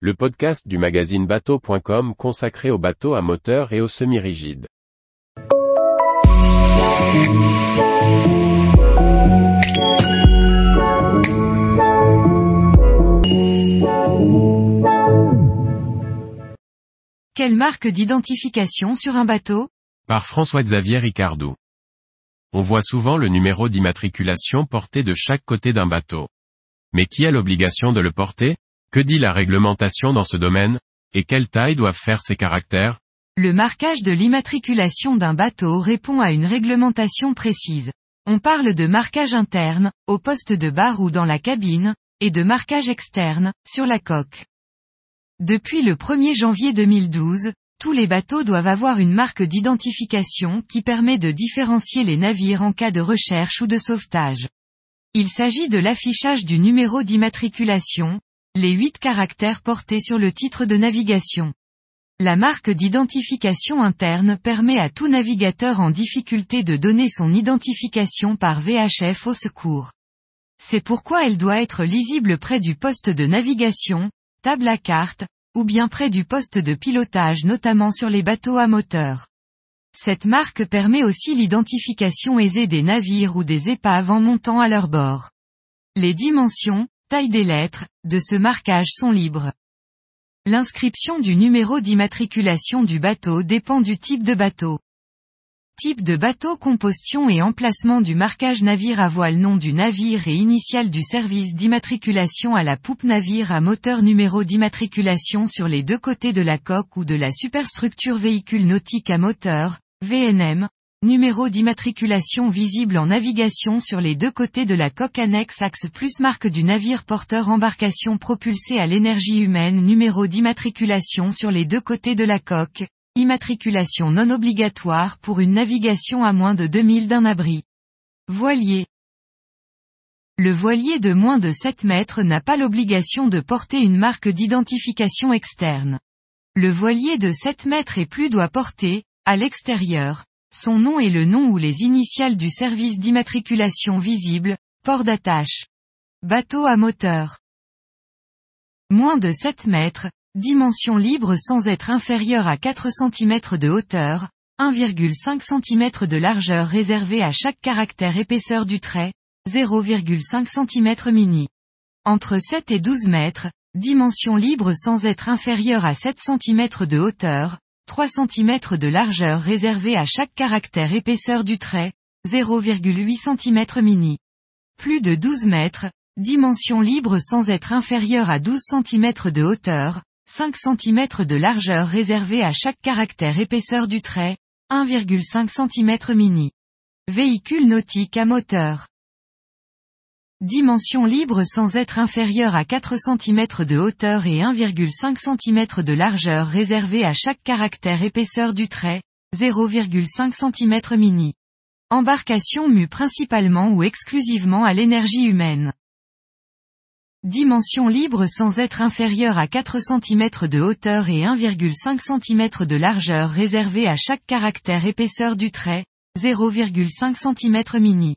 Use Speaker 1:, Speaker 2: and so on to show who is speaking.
Speaker 1: le podcast du magazine bateau.com consacré aux bateaux à moteur et aux semi-rigides.
Speaker 2: Quelle marque d'identification sur un bateau?
Speaker 1: Par François-Xavier Ricardou. On voit souvent le numéro d'immatriculation porté de chaque côté d'un bateau. Mais qui a l'obligation de le porter? Que dit la réglementation dans ce domaine Et quelle taille doivent faire ces caractères?
Speaker 2: Le marquage de l'immatriculation d'un bateau répond à une réglementation précise. On parle de marquage interne, au poste de barre ou dans la cabine, et de marquage externe, sur la coque. Depuis le 1er janvier 2012, tous les bateaux doivent avoir une marque d'identification qui permet de différencier les navires en cas de recherche ou de sauvetage. Il s'agit de l'affichage du numéro d'immatriculation, les huit caractères portés sur le titre de navigation. La marque d'identification interne permet à tout navigateur en difficulté de donner son identification par VHF au secours. C'est pourquoi elle doit être lisible près du poste de navigation, table à carte, ou bien près du poste de pilotage notamment sur les bateaux à moteur. Cette marque permet aussi l'identification aisée des navires ou des épaves en montant à leur bord. Les dimensions, taille des lettres, de ce marquage sont libres. L'inscription du numéro d'immatriculation du bateau dépend du type de bateau. Type de bateau composition et emplacement du marquage navire à voile nom du navire et initial du service d'immatriculation à la poupe navire à moteur numéro d'immatriculation sur les deux côtés de la coque ou de la superstructure véhicule nautique à moteur, VNM, numéro d'immatriculation visible en navigation sur les deux côtés de la coque annexe axe plus marque du navire porteur embarcation propulsée à l'énergie humaine numéro d'immatriculation sur les deux côtés de la coque, Immatriculation non obligatoire pour une navigation à moins de 2000 d'un abri. Voilier. Le voilier de moins de 7 mètres n'a pas l'obligation de porter une marque d'identification externe. Le voilier de 7 mètres et plus doit porter, à l'extérieur, son nom et le nom ou les initiales du service d'immatriculation visible, port d'attache. Bateau à moteur. Moins de 7 mètres, Dimension libre sans être inférieure à 4 cm de hauteur, 1,5 cm de largeur réservée à chaque caractère épaisseur du trait, 0,5 cm mini. Entre 7 et 12 mètres, dimension libre sans être inférieure à 7 cm de hauteur, 3 cm de largeur réservée à chaque caractère épaisseur du trait, 0,8 cm mini. Plus de 12 mètres, dimension libre sans être inférieure à 12 cm de hauteur, 5 cm de largeur réservée à chaque caractère épaisseur du trait, 1,5 cm mini. Véhicule nautique à moteur. Dimension libre sans être inférieure à 4 cm de hauteur et 1,5 cm de largeur réservée à chaque caractère épaisseur du trait, 0,5 cm mini. Embarcation mue principalement ou exclusivement à l'énergie humaine. Dimension libre sans être inférieure à 4 cm de hauteur et 1,5 cm de largeur réservée à chaque caractère épaisseur du trait, 0,5 cm mini.